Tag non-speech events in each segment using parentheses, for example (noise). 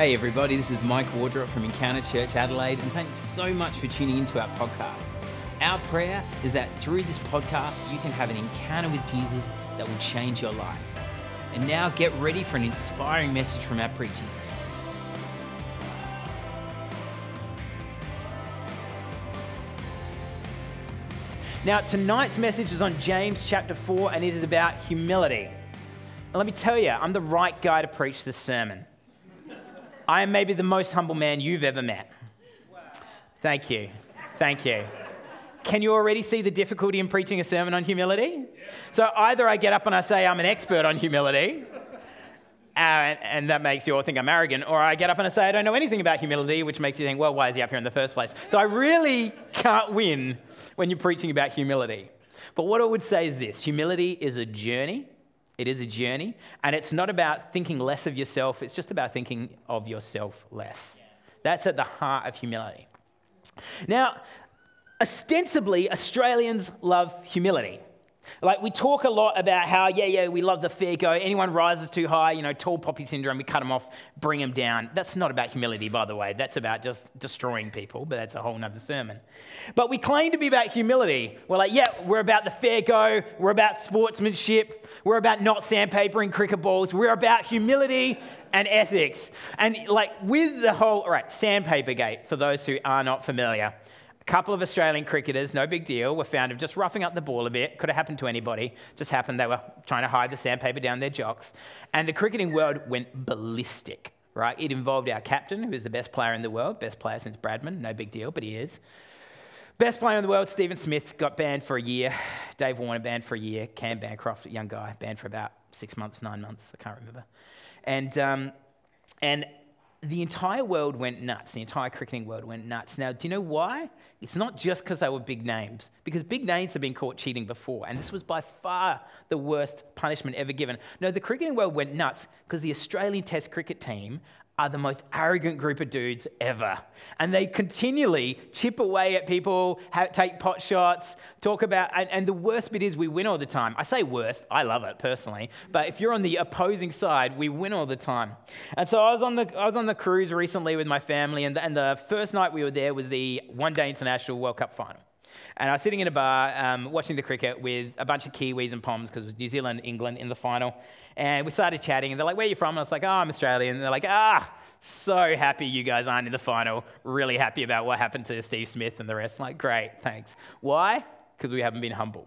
Hey, everybody, this is Mike Wardrop from Encounter Church Adelaide, and thanks so much for tuning into our podcast. Our prayer is that through this podcast, you can have an encounter with Jesus that will change your life. And now get ready for an inspiring message from our preaching team. Now, tonight's message is on James chapter 4, and it is about humility. And let me tell you, I'm the right guy to preach this sermon. I am maybe the most humble man you've ever met. Thank you. Thank you. Can you already see the difficulty in preaching a sermon on humility? So either I get up and I say I'm an expert on humility, and, and, that makes you all think I'm arrogant, or I get up and I say I don't know anything about humility, which makes you think, well, why is he up here in the first place? So I really can't win when you're preaching about humility. But what I would say is this humility is a journey. It is a journey. And it's not about thinking less of yourself, it's just about thinking of yourself less. That's at the heart of humility. Now, ostensibly, Australians love humility. Like we talk a lot about how, yeah, yeah, we love the fair go. Anyone rises too high, you know, tall poppy syndrome, we cut them off, bring them down. That's not about humility, by the way. That's about just destroying people, but that's a whole nother sermon. But we claim to be about humility. We're like, yeah, we're about the fair go. We're about sportsmanship. We're about not sandpapering cricket balls. We're about humility and ethics. And like with the whole, right, sandpaper gate, for those who are not familiar couple of Australian cricketers, no big deal, were found of just roughing up the ball a bit. Could have happened to anybody. Just happened they were trying to hide the sandpaper down their jocks. And the cricketing world went ballistic, right? It involved our captain, who is the best player in the world, best player since Bradman, no big deal, but he is. Best player in the world, Steven Smith, got banned for a year. Dave Warner banned for a year. Cam Bancroft, young guy, banned for about six months, nine months, I can't remember. And, um, and the entire world went nuts. The entire cricketing world went nuts. Now, do you know why? It's not just because they were big names, because big names have been caught cheating before, and this was by far the worst punishment ever given. No, the cricketing world went nuts because the Australian Test cricket team are the most arrogant group of dudes ever. And they continually chip away at people, take pot shots, talk about, and, and, the worst bit is we win all the time. I say worst, I love it personally, but if you're on the opposing side, we win all the time. And so I was on the, I was on the cruise recently with my family, and the, and the first night we were there was the One Day International World Cup final. And I was sitting in a bar um, watching the cricket with a bunch of Kiwis and Poms because it was New Zealand, England in the final. And we started chatting, and they're like, Where are you from? And I was like, Oh, I'm Australian. And they're like, Ah, so happy you guys aren't in the final. Really happy about what happened to Steve Smith and the rest. I'm like, Great, thanks. Why? Because we haven't been humble.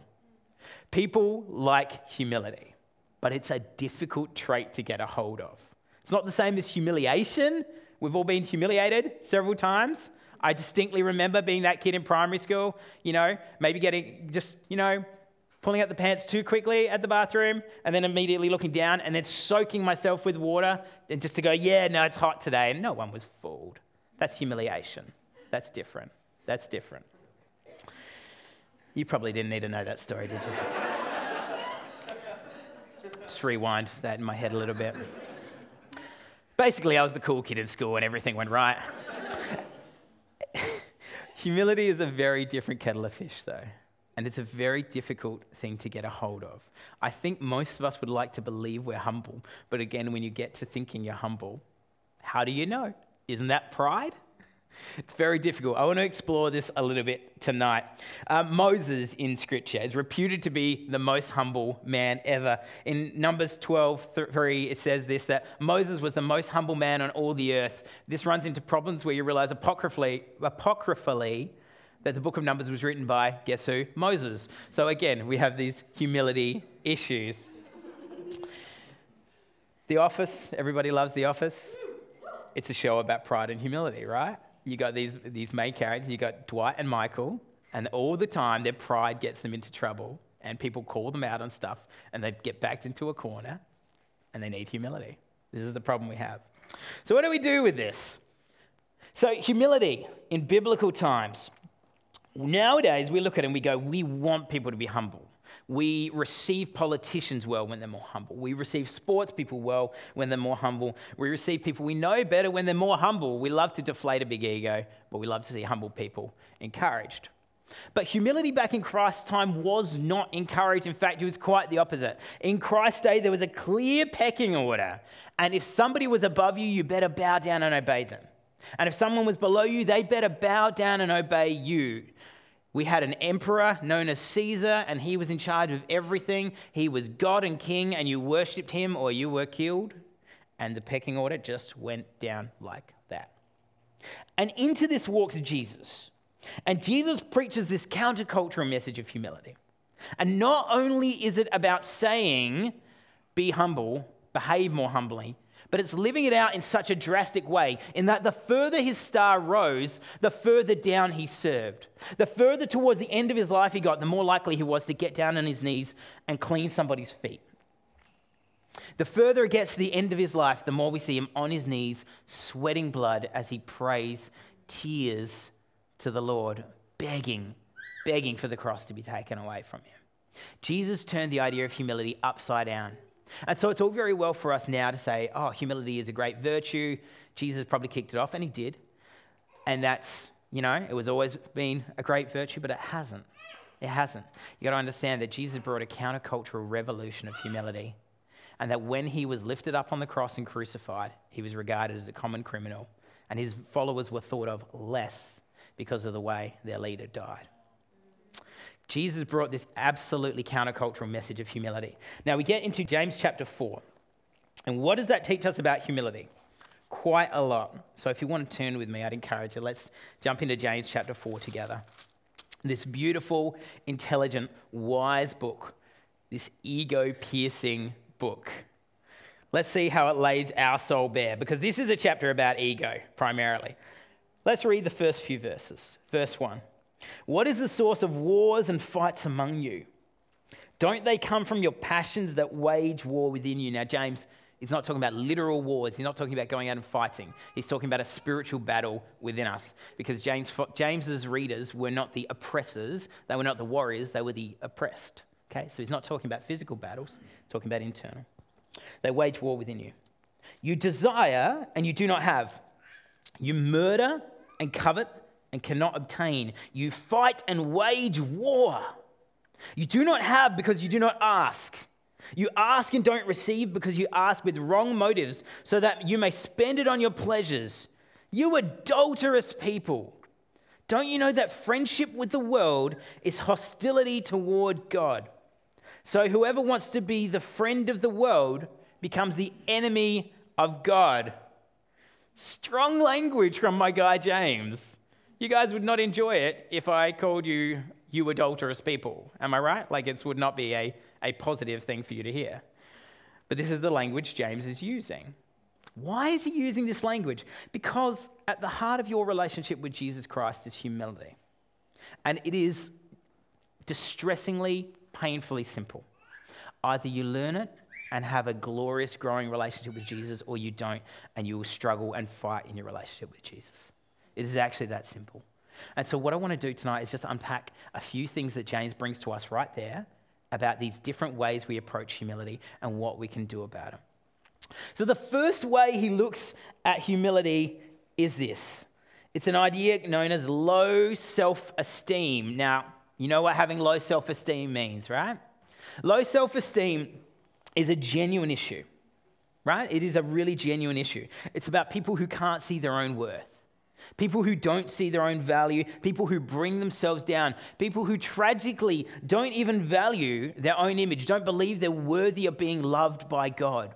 People like humility, but it's a difficult trait to get a hold of. It's not the same as humiliation. We've all been humiliated several times. I distinctly remember being that kid in primary school, you know, maybe getting just, you know, pulling out the pants too quickly at the bathroom and then immediately looking down and then soaking myself with water and just to go, yeah, no, it's hot today. And no one was fooled. That's humiliation. That's different. That's different. You probably didn't need to know that story, did you? (laughs) just rewind that in my head a little bit. Basically, I was the cool kid in school and everything went right. Humility is a very different kettle of fish, though. And it's a very difficult thing to get a hold of. I think most of us would like to believe we're humble. But again, when you get to thinking you're humble, how do you know? Isn't that pride? It's very difficult. I want to explore this a little bit tonight. Uh, Moses in Scripture is reputed to be the most humble man ever. In Numbers 12 3, it says this that Moses was the most humble man on all the earth. This runs into problems where you realize apocryphally, apocryphally that the book of Numbers was written by, guess who? Moses. So again, we have these humility issues. The Office, everybody loves The Office. It's a show about pride and humility, right? You got these, these main characters, you got Dwight and Michael, and all the time their pride gets them into trouble, and people call them out on stuff, and they get backed into a corner, and they need humility. This is the problem we have. So, what do we do with this? So, humility in biblical times Nowadays, we look at it and we go, we want people to be humble. We receive politicians well when they're more humble. We receive sports people well when they're more humble. We receive people we know better when they're more humble. We love to deflate a big ego, but we love to see humble people encouraged. But humility back in Christ's time was not encouraged. In fact, it was quite the opposite. In Christ's day, there was a clear pecking order. And if somebody was above you, you better bow down and obey them. And if someone was below you, they better bow down and obey you. We had an emperor known as Caesar, and he was in charge of everything. He was God and king, and you worshipped him or you were killed. And the pecking order just went down like that. And into this walks Jesus. And Jesus preaches this countercultural message of humility. And not only is it about saying, be humble, behave more humbly, but it's living it out in such a drastic way, in that the further his star rose, the further down he served. The further towards the end of his life he got, the more likely he was to get down on his knees and clean somebody's feet. The further it gets to the end of his life, the more we see him on his knees, sweating blood as he prays, tears to the Lord, begging, begging for the cross to be taken away from him. Jesus turned the idea of humility upside down. And so it's all very well for us now to say, oh, humility is a great virtue. Jesus probably kicked it off, and he did. And that's, you know, it was always been a great virtue, but it hasn't. It hasn't. You got to understand that Jesus brought a countercultural revolution of humility. And that when he was lifted up on the cross and crucified, he was regarded as a common criminal. And his followers were thought of less because of the way their leader died. Jesus brought this absolutely countercultural message of humility. Now we get into James chapter 4. And what does that teach us about humility? Quite a lot. So if you want to turn with me, I'd encourage you. Let's jump into James chapter 4 together. This beautiful, intelligent, wise book, this ego piercing book. Let's see how it lays our soul bare, because this is a chapter about ego primarily. Let's read the first few verses. Verse 1. What is the source of wars and fights among you? Don't they come from your passions that wage war within you? Now, James is not talking about literal wars. He's not talking about going out and fighting. He's talking about a spiritual battle within us. Because James, James's readers were not the oppressors, they were not the warriors, they were the oppressed. Okay, so he's not talking about physical battles, he's talking about internal. They wage war within you. You desire and you do not have. You murder and covet and cannot obtain. You fight and wage war. You do not have because you do not ask. You ask and don't receive because you ask with wrong motives so that you may spend it on your pleasures. You adulterous people. Don't you know that friendship with the world is hostility toward God? So whoever wants to be the friend of the world becomes the enemy of God. Strong language from my guy James. You guys would not enjoy it if I called you, you adulterous people. Am I right? Like it would not be a, a positive thing for you to hear. But this is the language James is using. Why is he using this language? Because at the heart of your relationship with Jesus Christ is humility. And it is distressingly, painfully simple. Either you learn it and have a glorious, growing relationship with Jesus, or you don't, and you will struggle and fight in your relationship with Jesus. It is actually that simple. And so, what I want to do tonight is just unpack a few things that James brings to us right there about these different ways we approach humility and what we can do about it. So, the first way he looks at humility is this it's an idea known as low self esteem. Now, you know what having low self esteem means, right? Low self esteem is a genuine issue, right? It is a really genuine issue. It's about people who can't see their own worth. People who don't see their own value, people who bring themselves down, people who tragically don't even value their own image, don't believe they're worthy of being loved by God.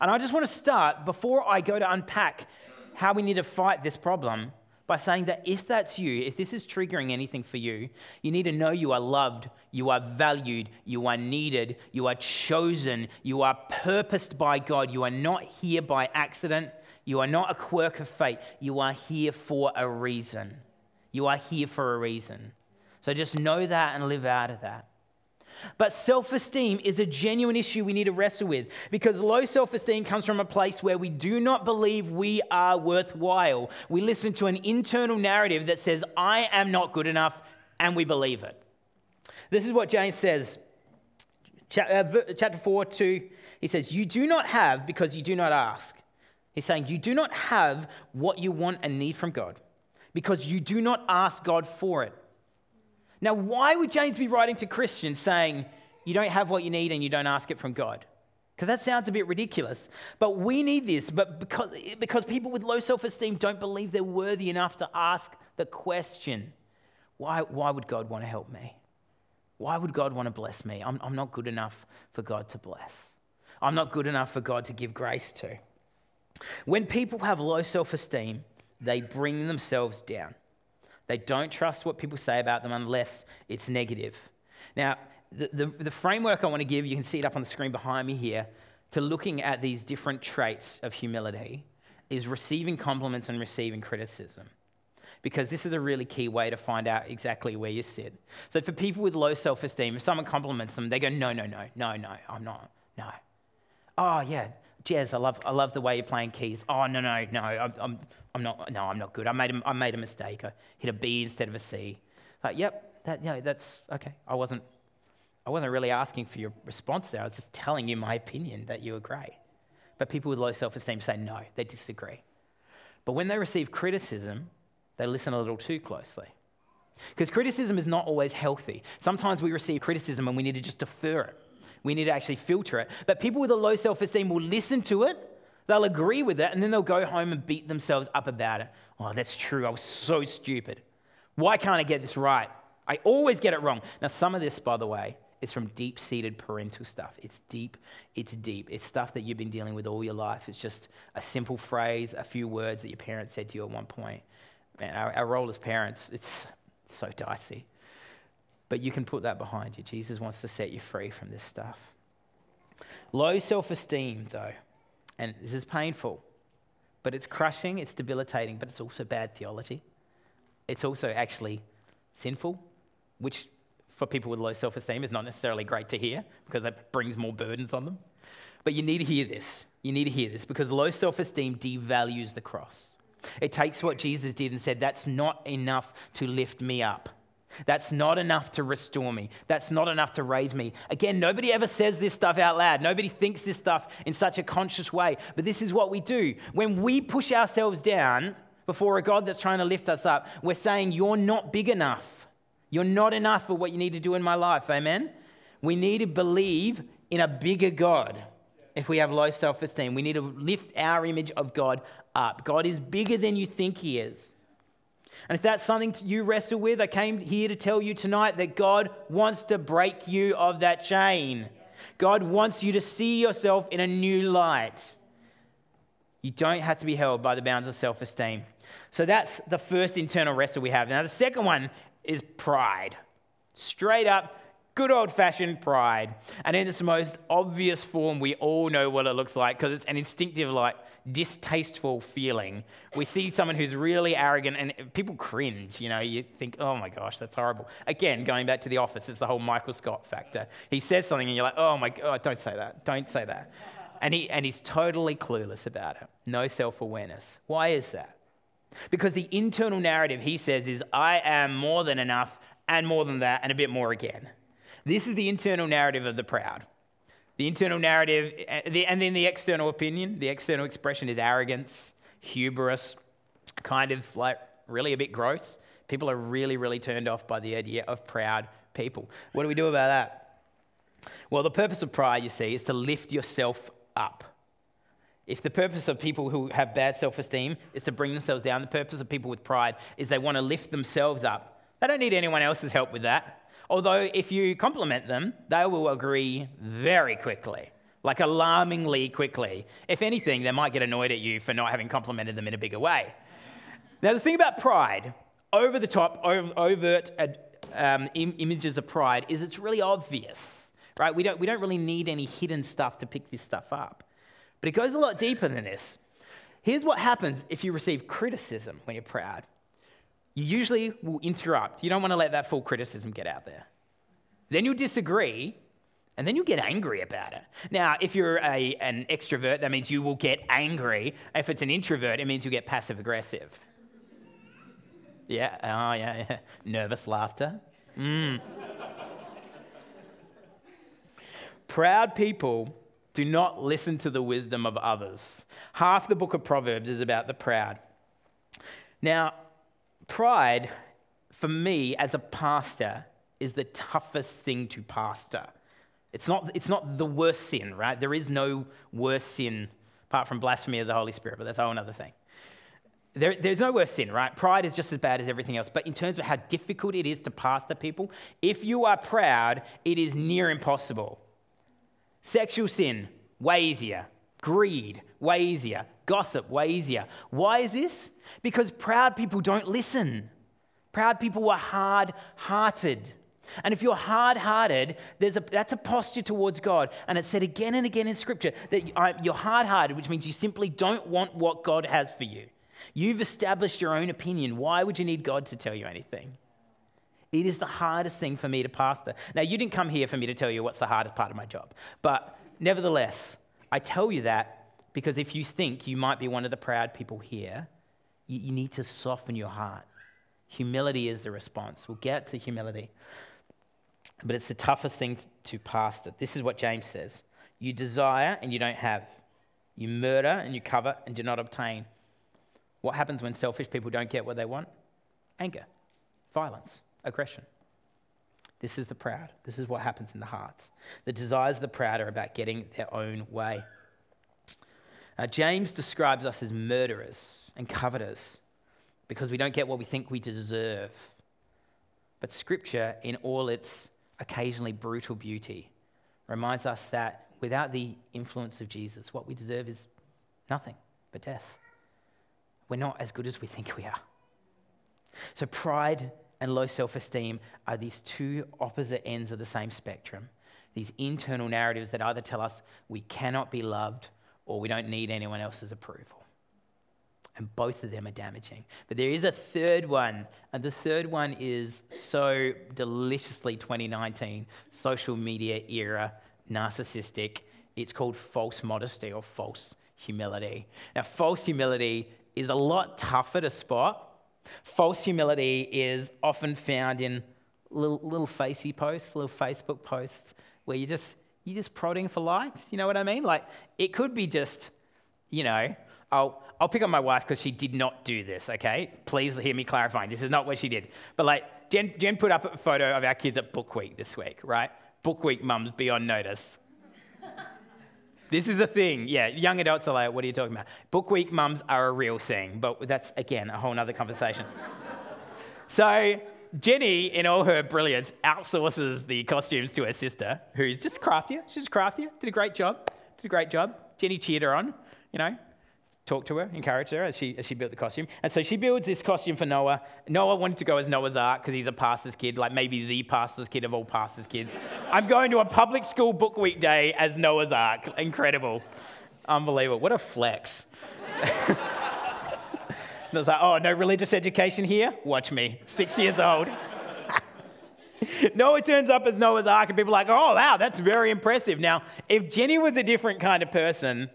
And I just want to start before I go to unpack how we need to fight this problem by saying that if that's you, if this is triggering anything for you, you need to know you are loved, you are valued, you are needed, you are chosen, you are purposed by God. You are not here by accident, you are not a quirk of fate. You are here for a reason. You are here for a reason. So just know that and live out of that. But self esteem is a genuine issue we need to wrestle with because low self esteem comes from a place where we do not believe we are worthwhile. We listen to an internal narrative that says, I am not good enough, and we believe it. This is what James says, uh, chapter 4 2. He says, You do not have because you do not ask. He's saying, You do not have what you want and need from God because you do not ask God for it. Now, why would James be writing to Christians saying, you don't have what you need and you don't ask it from God? Because that sounds a bit ridiculous. But we need this, but because, because people with low self esteem don't believe they're worthy enough to ask the question why, why would God want to help me? Why would God want to bless me? I'm, I'm not good enough for God to bless. I'm not good enough for God to give grace to. When people have low self esteem, they bring themselves down. They don't trust what people say about them unless it's negative. Now, the, the, the, framework I want to give, you can see it up on the screen behind me here, to looking at these different traits of humility is receiving compliments and receiving criticism. Because this is a really key way to find out exactly where you sit. So, for people with low self esteem, if someone compliments them, they go, No, no, no, no, no, I'm not, no. Oh, yeah, Jez, I love, I love the way you're playing keys. Oh, no, no, no, I'm, I'm, I'm not, no, I'm not good. I made, a, I made a mistake. I hit a B instead of a C. Like, yep, that, yeah, that's okay. I wasn't, I wasn't really asking for your response there. I was just telling you my opinion that you were great. But people with low self esteem say no, they disagree. But when they receive criticism, they listen a little too closely. Because criticism is not always healthy. Sometimes we receive criticism and we need to just defer it. We need to actually filter it. But people with a low self esteem will listen to it, they'll agree with it, and then they'll go home and beat themselves up about it. Oh, that's true. I was so stupid. Why can't I get this right? I always get it wrong. Now, some of this, by the way, is from deep seated parental stuff. It's deep, it's deep. It's stuff that you've been dealing with all your life. It's just a simple phrase, a few words that your parents said to you at one point. Man, our, our role as parents, it's so dicey. But you can put that behind you. Jesus wants to set you free from this stuff. Low self esteem, though, and this is painful, but it's crushing, it's debilitating, but it's also bad theology. It's also actually sinful, which for people with low self esteem is not necessarily great to hear because that brings more burdens on them. But you need to hear this. You need to hear this because low self esteem devalues the cross. It takes what Jesus did and said, That's not enough to lift me up. That's not enough to restore me. That's not enough to raise me. Again, nobody ever says this stuff out loud. Nobody thinks this stuff in such a conscious way. But this is what we do. When we push ourselves down before a God that's trying to lift us up, we're saying, You're not big enough. You're not enough for what you need to do in my life. Amen? We need to believe in a bigger God if we have low self esteem. We need to lift our image of God up. God is bigger than you think He is. And if that's something you wrestle with, I came here to tell you tonight that God wants to break you of that chain. God wants you to see yourself in a new light. You don't have to be held by the bounds of self esteem. So that's the first internal wrestle we have. Now, the second one is pride. Straight up, good old fashioned pride. And in its most obvious form, we all know what it looks like because it's an instinctive, like, distasteful feeling. We see someone who's really arrogant and people cringe. You know, you think, oh my gosh, that's horrible. Again, going back to the office, it's the whole Michael Scott factor. He says something and you're like, oh my God, oh, don't say that. Don't say that. And, he, and he's totally clueless about it. No self awareness. Why is that? Because the internal narrative he says is, I am more than enough and more than that and a bit more again. This is the internal narrative of the proud. The internal narrative, eh, and then the external opinion, the external expression is arrogance, hubris, kind of like really a bit gross. People are really, really turned off by the idea of proud people. What do we do about that? Well, the purpose of pride, you see, is to lift yourself up. If the purpose of people who have bad self esteem is to bring themselves down, the purpose of people with pride is they want to lift themselves up. They don't need anyone else's help with that. Although, if you compliment them, they will agree very quickly, like alarmingly quickly. If anything, they might get annoyed at you for not having complimented them in a bigger way. Now, the thing about pride, over the top, overt um, images of pride, is it's really obvious, right? We don't, we don't really need any hidden stuff to pick this stuff up. But it goes a lot deeper than this. Here's what happens if you receive criticism when you're proud you usually will interrupt. You don't want to let that full criticism get out there. Then you'll disagree, and then you'll get angry about it. Now, if you're a, an extrovert, that means you will get angry. If it's an introvert, it means you get passive aggressive. Yeah, oh, yeah, yeah. Nervous laughter. Mm. Proud people do not listen to the wisdom of others. Half the book of Proverbs is about the proud. Now, pride, for me as a pastor, is the toughest thing to pastor. It's not, it's not the worst sin, right? There is no worse sin apart from blasphemy of the Holy Spirit, but that's a whole other thing. There, there's no worse sin, right? Pride is just as bad as everything else. But in terms of how difficult it is to pastor people, if you are proud, it is near impossible. Sexual sin, way easier. Greed, way easier. Gossip, way easier. Why is this? Because proud people don't listen. Proud people are hard hearted. And if you're hard hearted, that's a posture towards God. And it's said again and again in Scripture that um, you're hard hearted, which means you simply don't want what God has for you. You've established your own opinion. Why would you need God to tell you anything? It is the hardest thing for me to pastor. Now, you didn't come here for me to tell you what's the hardest part of my job. But nevertheless, I tell you that because if you think you might be one of the proud people here, you, you need to soften your heart. Humility is the response. We'll get to humility. But it's the toughest thing to pastor. This is what James says You desire and you don't have. You murder and you cover and do not obtain. What happens when selfish people don't get what they want? Anger, violence, aggression. This is the proud. This is what happens in the hearts. The desires of the proud are about getting their own way. Now, James describes us as murderers and covetous because we don't get what we think we deserve. But Scripture, in all its occasionally brutal beauty, reminds us that without the influence of Jesus, what we deserve is nothing but death. We're not as good as we think we are. So, pride and low self esteem are these two opposite ends of the same spectrum. These internal narratives that either tell us we cannot be loved or we don't need anyone else's approval. And both of them are damaging. But there is a third one, and the third one is so deliciously 2019 social media era narcissistic. It's called false modesty or false humility. Now, false humility is a lot tougher to spot. False humility is often found in little, little facey posts, little Facebook posts, where you just you're just prodding for likes. You know what I mean? Like it could be just, you know, I'll I'll pick on my wife because she did not do this. Okay, please hear me clarifying. This is not what she did. But like Jen, Jen put up a photo of our kids at Book Week this week, right? Book Week mums be on notice. This is a thing. Yeah, young adults are like, what are you talking about? Book week mums are a real thing, but that's, again, a whole other conversation. (laughs) so, Jenny, in all her brilliance, outsources the costumes to her sister, who's just craftier. She's craftier. Did a great job. Did a great job. Jenny cheered her on, you know, talked to her, encouraged her as she, as she built the costume. And so she builds this costume for Noah. Noah wanted to go as Noah's Ark because he's a pastor's kid, like maybe the pastor's kid of all pastor's kids. I'm going to a public school book week day as Noah's Ark. Incredible. Unbelievable. What a flex. (laughs) I was like, oh, no religious education here? Watch me. Six years old. (laughs) Noah turns up as Noah's Ark, and people are like, oh, wow, that's very impressive. Now, if Jenny was a different kind of person,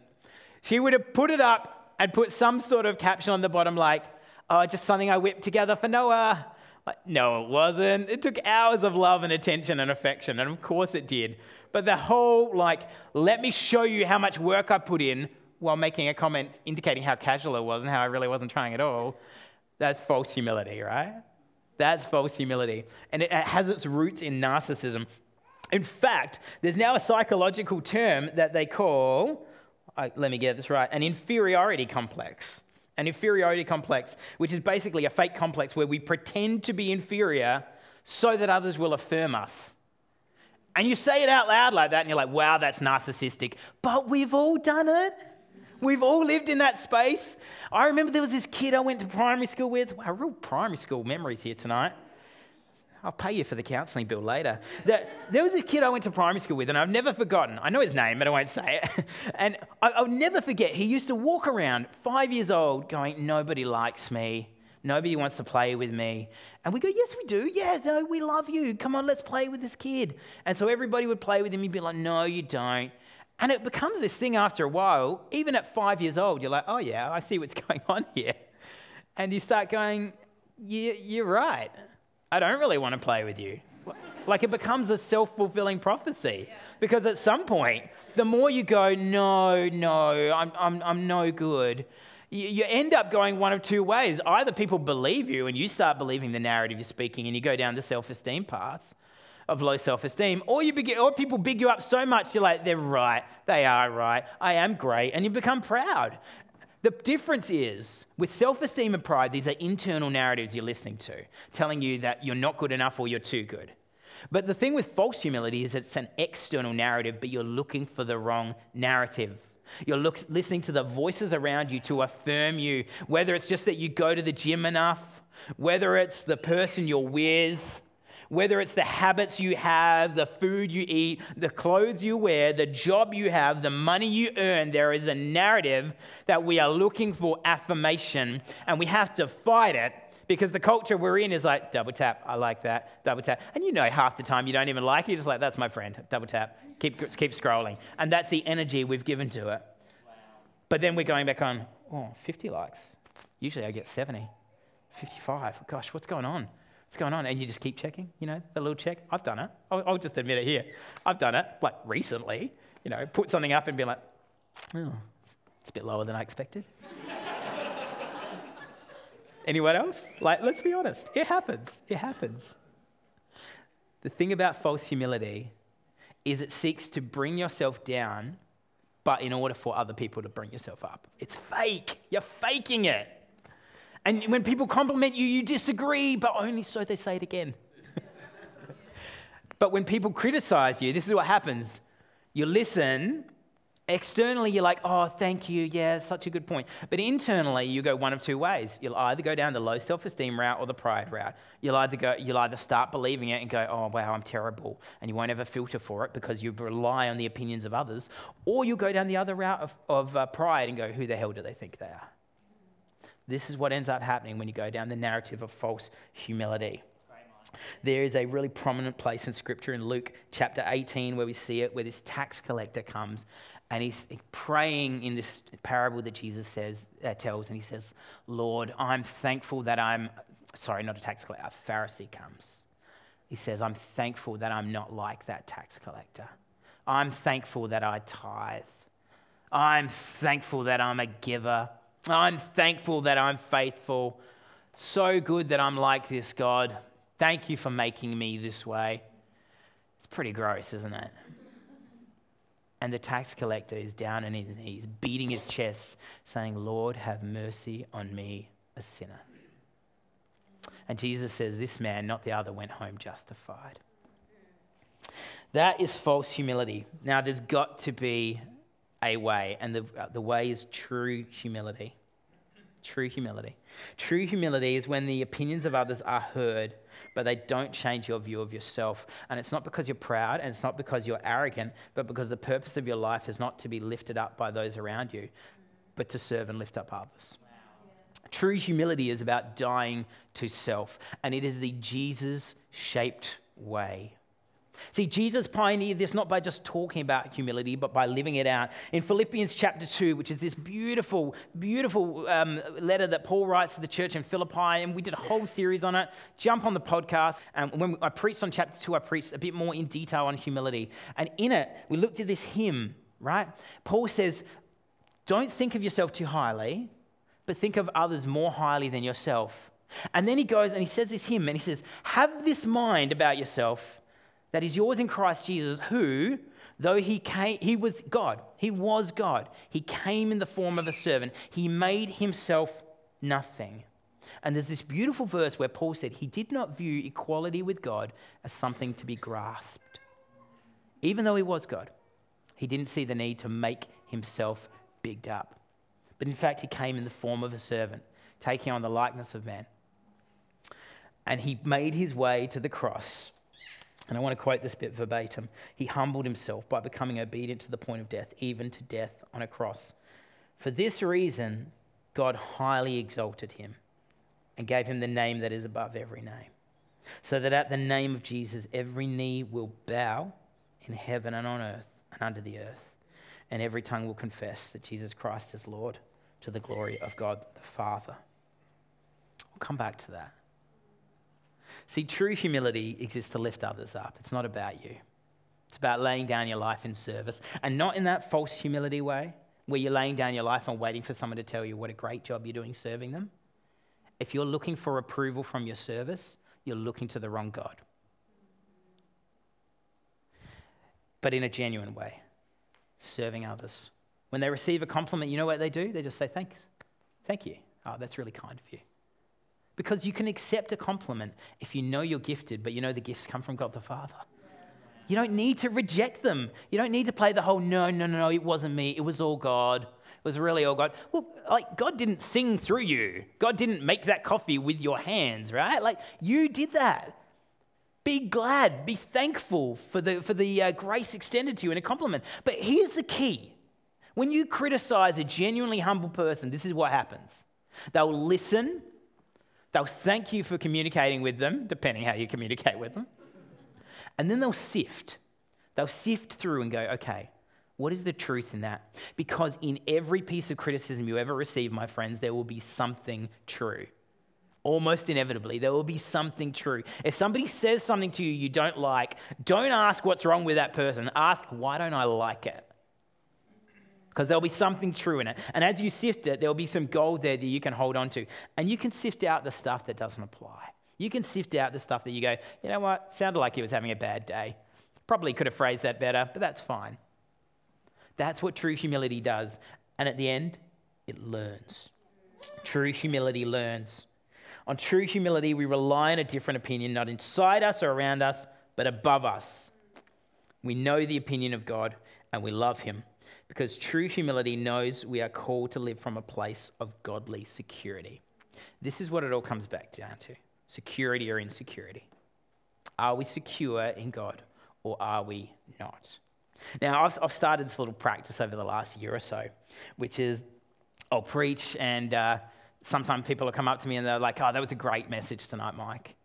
she would have put it up and put some sort of caption on the bottom like, oh, just something I whipped together for Noah. Like, no, it wasn't. It took hours of love and attention and affection, and of course it did. But the whole, like, let me show you how much work I put in while making a comment indicating how casual it was and how I really wasn't trying at all, that's false humility, right? That's false humility. And it has its roots in narcissism. In fact, there's now a psychological term that they call uh, let me get this right, an inferiority complex. An inferiority complex, which is basically a fake complex where we pretend to be inferior so that others will affirm us. And you say it out loud like that, and you're like, wow, that's narcissistic. But we've all done it. We've all lived in that space. I remember there was this kid I went to primary school with. Wow, real primary school memories here tonight. I'll pay you for the counselling bill later. There was a kid I went to primary school with, and I've never forgotten. I know his name, but I won't say it. (laughs) And I'll never forget, he used to walk around, five years old, going, Nobody likes me. Nobody wants to play with me. And we go, Yes, we do. Yeah, no, we love you. Come on, let's play with this kid. And so everybody would play with him. He'd be like, No, you don't. And it becomes this thing after a while. Even at five years old, you're like, Oh, yeah, I see what's (laughs) going on here. And you start going, yeah, You're right. I don't really want to play with you. Like it becomes a self fulfilling prophecy. Because at some point, the more you go, no, no, I'm, I'm, I'm no good, you, you end up going one of two ways. Either people believe you and you start believing the narrative you're speaking and you go down the self esteem path, of low self esteem, or, you begin, or people big you up so much, you're like, they're right, they are right, I am great, and you become proud. The difference is with self esteem and pride, these are internal narratives you're listening to, telling you that you're not good enough or you're too good. But the thing with false humility is it's an external narrative, but you're looking for the wrong narrative. You're look, listening to the voices around you to affirm you, whether it's just that you go to the gym enough, whether it's the person you're with, whether it's the habits you have, the food you eat, the clothes you wear, the job you have, the money you earn, there is a narrative that we are looking for affirmation and we have to fight it because the culture we're in is like double tap, I like that, double tap. And you know, half the time you don't even like it, you're just like, that's my friend, double tap, keep, keep scrolling. And that's the energy we've given to it. But then we're going back on, oh, 50 likes. Usually I get 70, 55. Gosh, what's going on? What's going on? And you just keep checking, you know, the little check. I've done it. I'll, I'll just admit it here. I've done it, like recently, you know, put something up and be like, oh, it's a bit lower than I expected. (laughs) Anyone else? Like, let's be honest. It happens. It happens. The thing about false humility is it seeks to bring yourself down, but in order for other people to bring yourself up. It's fake. You're faking it. And when people compliment you, you disagree, but only so they say it again. (laughs) but when people criticize you, this is what happens. You listen, Externally, you're like, oh, thank you. Yeah, such a good point. But internally, you go one of two ways. You'll either go down the low self esteem route or the pride route. You'll either, go, you'll either start believing it and go, oh, wow, I'm terrible. And you won't ever filter for it because you rely on the opinions of others. Or you'll go down the other route of, of uh, pride and go, who the hell do they think they are? This is what ends up happening when you go down the narrative of false humility. There is a really prominent place in Scripture in Luke chapter 18 where we see it, where this tax collector comes and he's praying in this parable that Jesus says, uh, tells, and he says, Lord, I'm thankful that I'm, sorry, not a tax collector, a Pharisee comes. He says, I'm thankful that I'm not like that tax collector. I'm thankful that I tithe. I'm thankful that I'm a giver. I'm thankful that I'm faithful. So good that I'm like this, God. Thank you for making me this way. It's pretty gross, isn't it? And the tax collector is down on his knees, beating his chest, saying, Lord, have mercy on me, a sinner. And Jesus says, This man, not the other, went home justified. That is false humility. Now, there's got to be a way, and the, uh, the way is true humility. True humility. True humility is when the opinions of others are heard but they don't change your view of yourself. And it's not because you're proud and it's not because you're arrogant, but because the purpose of your life is not to be lifted up by those around you, but to serve and lift up others. True humility is about dying to self, and it is the Jesus shaped way See, Jesus pioneered this not by just talking about humility, but by living it out. In Philippians chapter 2, which is this beautiful, beautiful um, letter that Paul writes to the church in Philippi, and we did a whole series on it. Jump on the podcast. And when I preached on chapter 2, I preached a bit more in detail on humility. And in it, we looked at this hymn, right? Paul says, Don't think of yourself too highly, but think of others more highly than yourself. And then he goes and he says this hymn, and he says, Have this mind about yourself that is yours in Christ Jesus, who, though he came, he was God, he was God, he came in the form of a servant, he made himself nothing. And there's this beautiful verse where Paul said he did not view equality with God as something to be grasped. Even though he was God, he didn't see the need to make himself bigged up. But in fact, he came in the form of a servant, taking on the likeness of man. And he made his way to the cross and I want to quote this bit verbatim. He humbled himself by becoming obedient to the point of death, even to death on a cross. For this reason, God highly exalted him and gave him the name that is above every name, so that at the name of Jesus, every knee will bow in heaven and on earth and under the earth, and every tongue will confess that Jesus Christ is Lord to the glory of God the Father. We'll come back to that. See, true humility exists to lift others up. It's not about you. It's about laying down your life in service and not in that false humility way where you're laying down your life and waiting for someone to tell you what a great job you're doing serving them. If you're looking for approval from your service, you're looking to the wrong God. but in a genuine way, serving others. When they receive a compliment, you know what they do? They just say, Thanks. Thank you. Oh, that's really kind of you. Because you can accept a compliment if you know you're gifted, but you know the gifts come from God the Father. You don't need to reject them. You don't need to play the whole no, no, no, no, it wasn't me, it was all God. It was really all God. Well, like God didn't sing through you. God didn't make that coffee with your hands, right? Like you did that. Be glad, be thankful for the, for the uh, grace extended to you in a compliment. But here's the key when you criticize a genuinely humble person, this is what happens they'll listen, they'll thank you for communicating with them, depending how you communicate with them, and then they'll sift. They'll sift through and go, okay, what is the truth in that? Because in every piece of criticism you ever receive, my friends, there will be something true. Almost inevitably, there will be something true. If somebody says something to you you don't like, don't ask what's wrong with that person. Ask, why don't I like it? Because there'll be something true in it. And as you sift it, there'll be some gold there that you can hold on to. And you can sift out the stuff that doesn't apply. You can sift out the stuff that you go, you know what, sounded like he was having a bad day. Probably could have phrased that better, but that's fine. That's what true humility does. And at the end, it learns. True humility learns. On true humility, we rely on a different opinion, not inside us or around us, but above us. We know the opinion of God and we love Him because true humility knows we are called to live from a place of godly security. This is what it all comes back down to security or insecurity. Are we secure in God or are we not? Now, I've, I've started this little practice over the last year or so, which is I'll preach, and uh, sometimes people will come up to me and they're like, Oh, that was a great message tonight, Mike.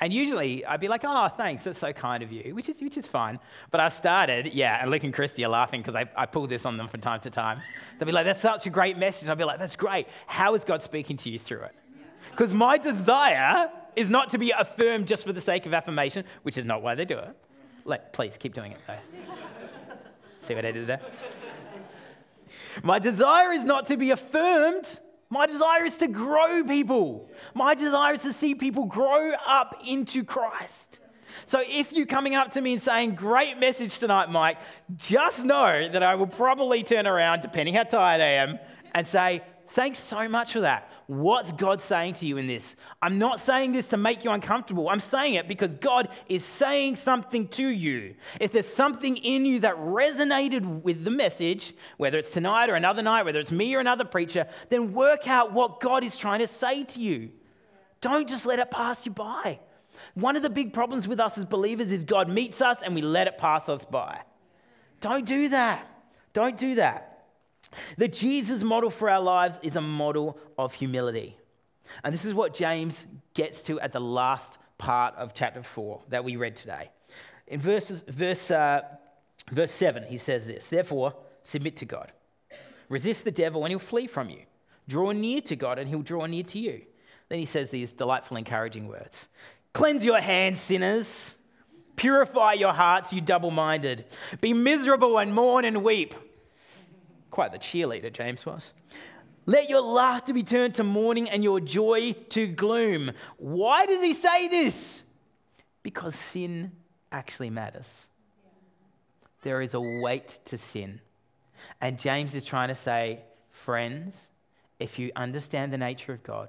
And usually I'd be like, Oh, thanks, that's so kind of you, which is, which is fine. But I started, yeah, and Luke and Christy are laughing because I, I pull this on them from time to time. They'll be like, That's such a great message. I'll be like, That's great. How is God speaking to you through it? Because my desire is not to be affirmed just for the sake of affirmation, which is not why they do it. Like, please keep doing it though. See what I did there? My desire is not to be affirmed. My desire is to grow people. My desire is to see people grow up into Christ. So if you're coming up to me and saying, Great message tonight, Mike, just know that I will probably turn around, depending how tired I am, and say, Thanks so much for that. What's God saying to you in this? I'm not saying this to make you uncomfortable. I'm saying it because God is saying something to you. If there's something in you that resonated with the message, whether it's tonight or another night, whether it's me or another preacher, then work out what God is trying to say to you. Don't just let it pass you by. One of the big problems with us as believers is God meets us and we let it pass us by. Don't do that. Don't do that. The Jesus model for our lives is a model of humility. And this is what James gets to at the last part of chapter 4 that we read today. In verses, verse, uh, verse 7, he says this Therefore, submit to God. Resist the devil, and he'll flee from you. Draw near to God, and he'll draw near to you. Then he says these delightful, encouraging words Cleanse your hands, sinners. Purify your hearts, you double minded. Be miserable and mourn and weep. Quite the cheerleader, James was. Let your laughter be turned to mourning and your joy to gloom. Why does he say this? Because sin actually matters. There is a weight to sin. And James is trying to say, friends, if you understand the nature of God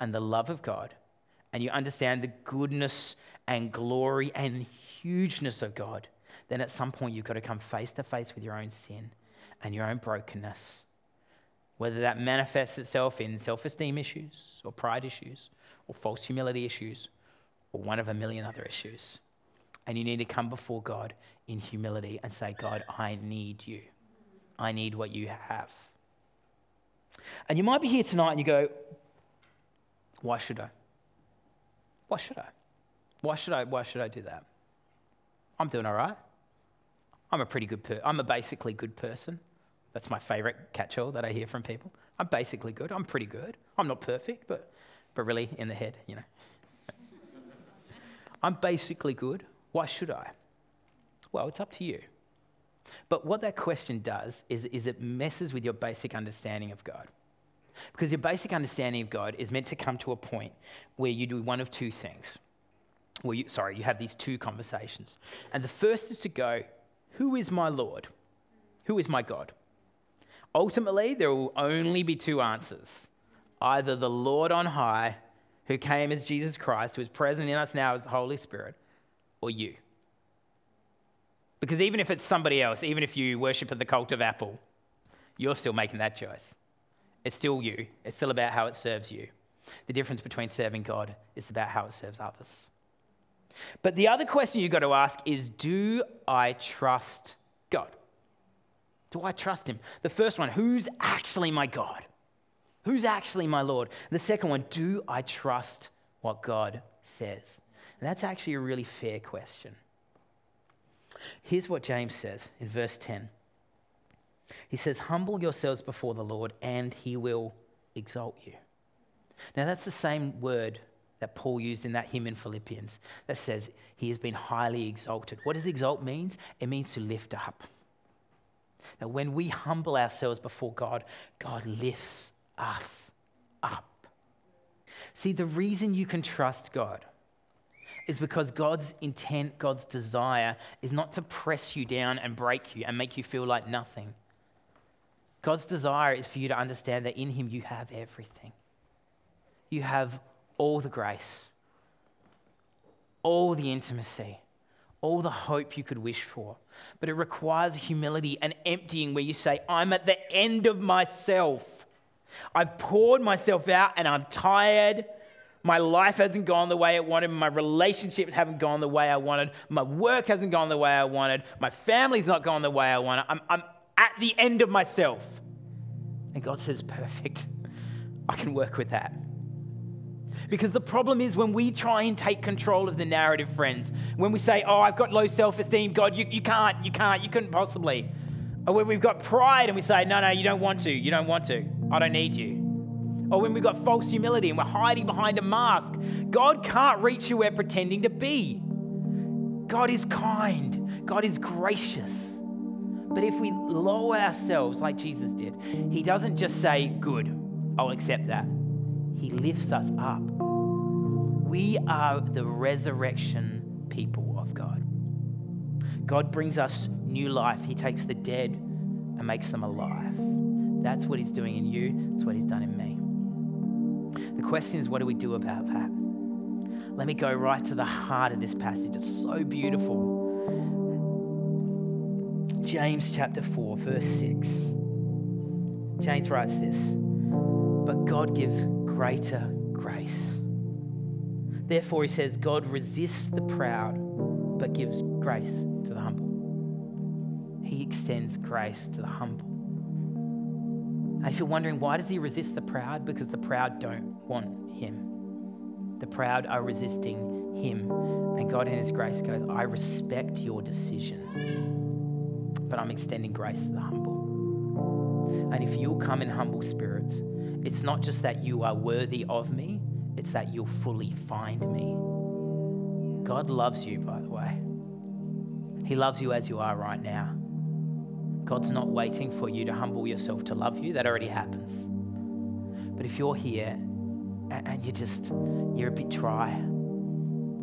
and the love of God, and you understand the goodness and glory and hugeness of God, then at some point you've got to come face to face with your own sin and your own brokenness. Whether that manifests itself in self esteem issues, or pride issues, or false humility issues, or one of a million other issues. And you need to come before God in humility and say, God, I need you. I need what you have. And you might be here tonight and you go, Why should I? Why should I? Why should I, why should I do that? I'm doing all right. I'm a pretty good person. I'm a basically good person. That's my favorite catch all that I hear from people. I'm basically good. I'm pretty good. I'm not perfect, but, but really in the head, you know. (laughs) I'm basically good. Why should I? Well, it's up to you. But what that question does is, is it messes with your basic understanding of God. Because your basic understanding of God is meant to come to a point where you do one of two things. Well, you, sorry, you have these two conversations. And the first is to go, Who is my Lord? Who is my God? Ultimately, there will only be two answers either the Lord on high, who came as Jesus Christ, who is present in us now as the Holy Spirit, or you. Because even if it's somebody else, even if you worship at the cult of Apple, you're still making that choice. It's still you, it's still about how it serves you. The difference between serving God is about how it serves others. But the other question you've got to ask is Do I trust God? Do I trust Him? The first one, who's actually my God? Who's actually my Lord? The second one, do I trust what God says? And that's actually a really fair question. Here's what James says in verse 10 He says, Humble yourselves before the Lord, and He will exalt you. Now, that's the same word that Paul used in that hymn in Philippians that says he has been highly exalted. What does exalt means? It means to lift up. That when we humble ourselves before God, God lifts us up. See, the reason you can trust God is because God's intent, God's desire is not to press you down and break you and make you feel like nothing. God's desire is for you to understand that in Him you have everything. You have all the grace, all the intimacy, all the hope you could wish for. But it requires humility and emptying where you say, I'm at the end of myself. I've poured myself out and I'm tired. My life hasn't gone the way it wanted. My relationships haven't gone the way I wanted. My work hasn't gone the way I wanted. My family's not gone the way I wanted. I'm, I'm at the end of myself. And God says, Perfect. I can work with that. Because the problem is when we try and take control of the narrative, friends, when we say, Oh, I've got low self esteem, God, you, you can't, you can't, you couldn't possibly. Or when we've got pride and we say, No, no, you don't want to, you don't want to, I don't need you. Or when we've got false humility and we're hiding behind a mask, God can't reach who we're pretending to be. God is kind, God is gracious. But if we lower ourselves like Jesus did, He doesn't just say, Good, I'll accept that. He lifts us up. We are the resurrection people of God. God brings us new life. He takes the dead and makes them alive. That's what He's doing in you, that's what He's done in me. The question is, what do we do about that? Let me go right to the heart of this passage. It's so beautiful. James chapter 4, verse 6. James writes this But God gives greater grace. Therefore, he says, God resists the proud, but gives grace to the humble. He extends grace to the humble. if you're wondering, why does he resist the proud? Because the proud don't want him. The proud are resisting him. And God, in his grace, goes, I respect your decision, but I'm extending grace to the humble. And if you'll come in humble spirits, it's not just that you are worthy of me, it's that you'll fully find me. God loves you, by the way. He loves you as you are right now. God's not waiting for you to humble yourself to love you, that already happens. But if you're here and you're just, you're a bit dry,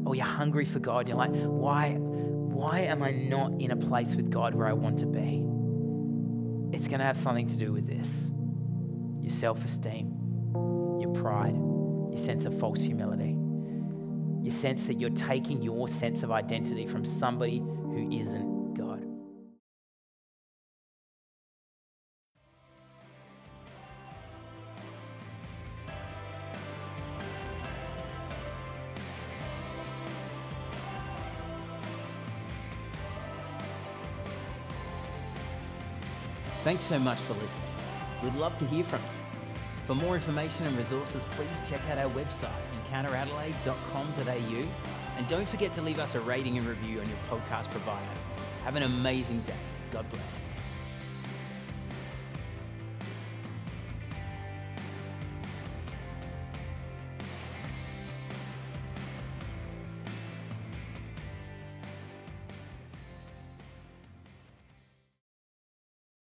or you're hungry for God, you're like, why, why am I not in a place with God where I want to be? It's going to have something to do with this your self esteem, your pride, your sense of false humility, your sense that you're taking your sense of identity from somebody who isn't God. Thanks so much for listening. We'd love to hear from you. For more information and resources, please check out our website, encounteradelaide.com.au, and don't forget to leave us a rating and review on your podcast provider. Have an amazing day. God bless.